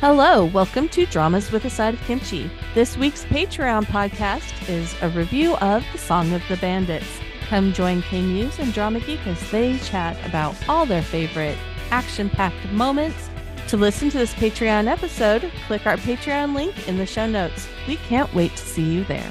Hello, welcome to Dramas with a Side of Kimchi. This week's Patreon podcast is a review of The Song of the Bandits. Come join K Muse and Drama Geek as they chat about all their favorite action packed moments. To listen to this Patreon episode, click our Patreon link in the show notes. We can't wait to see you there.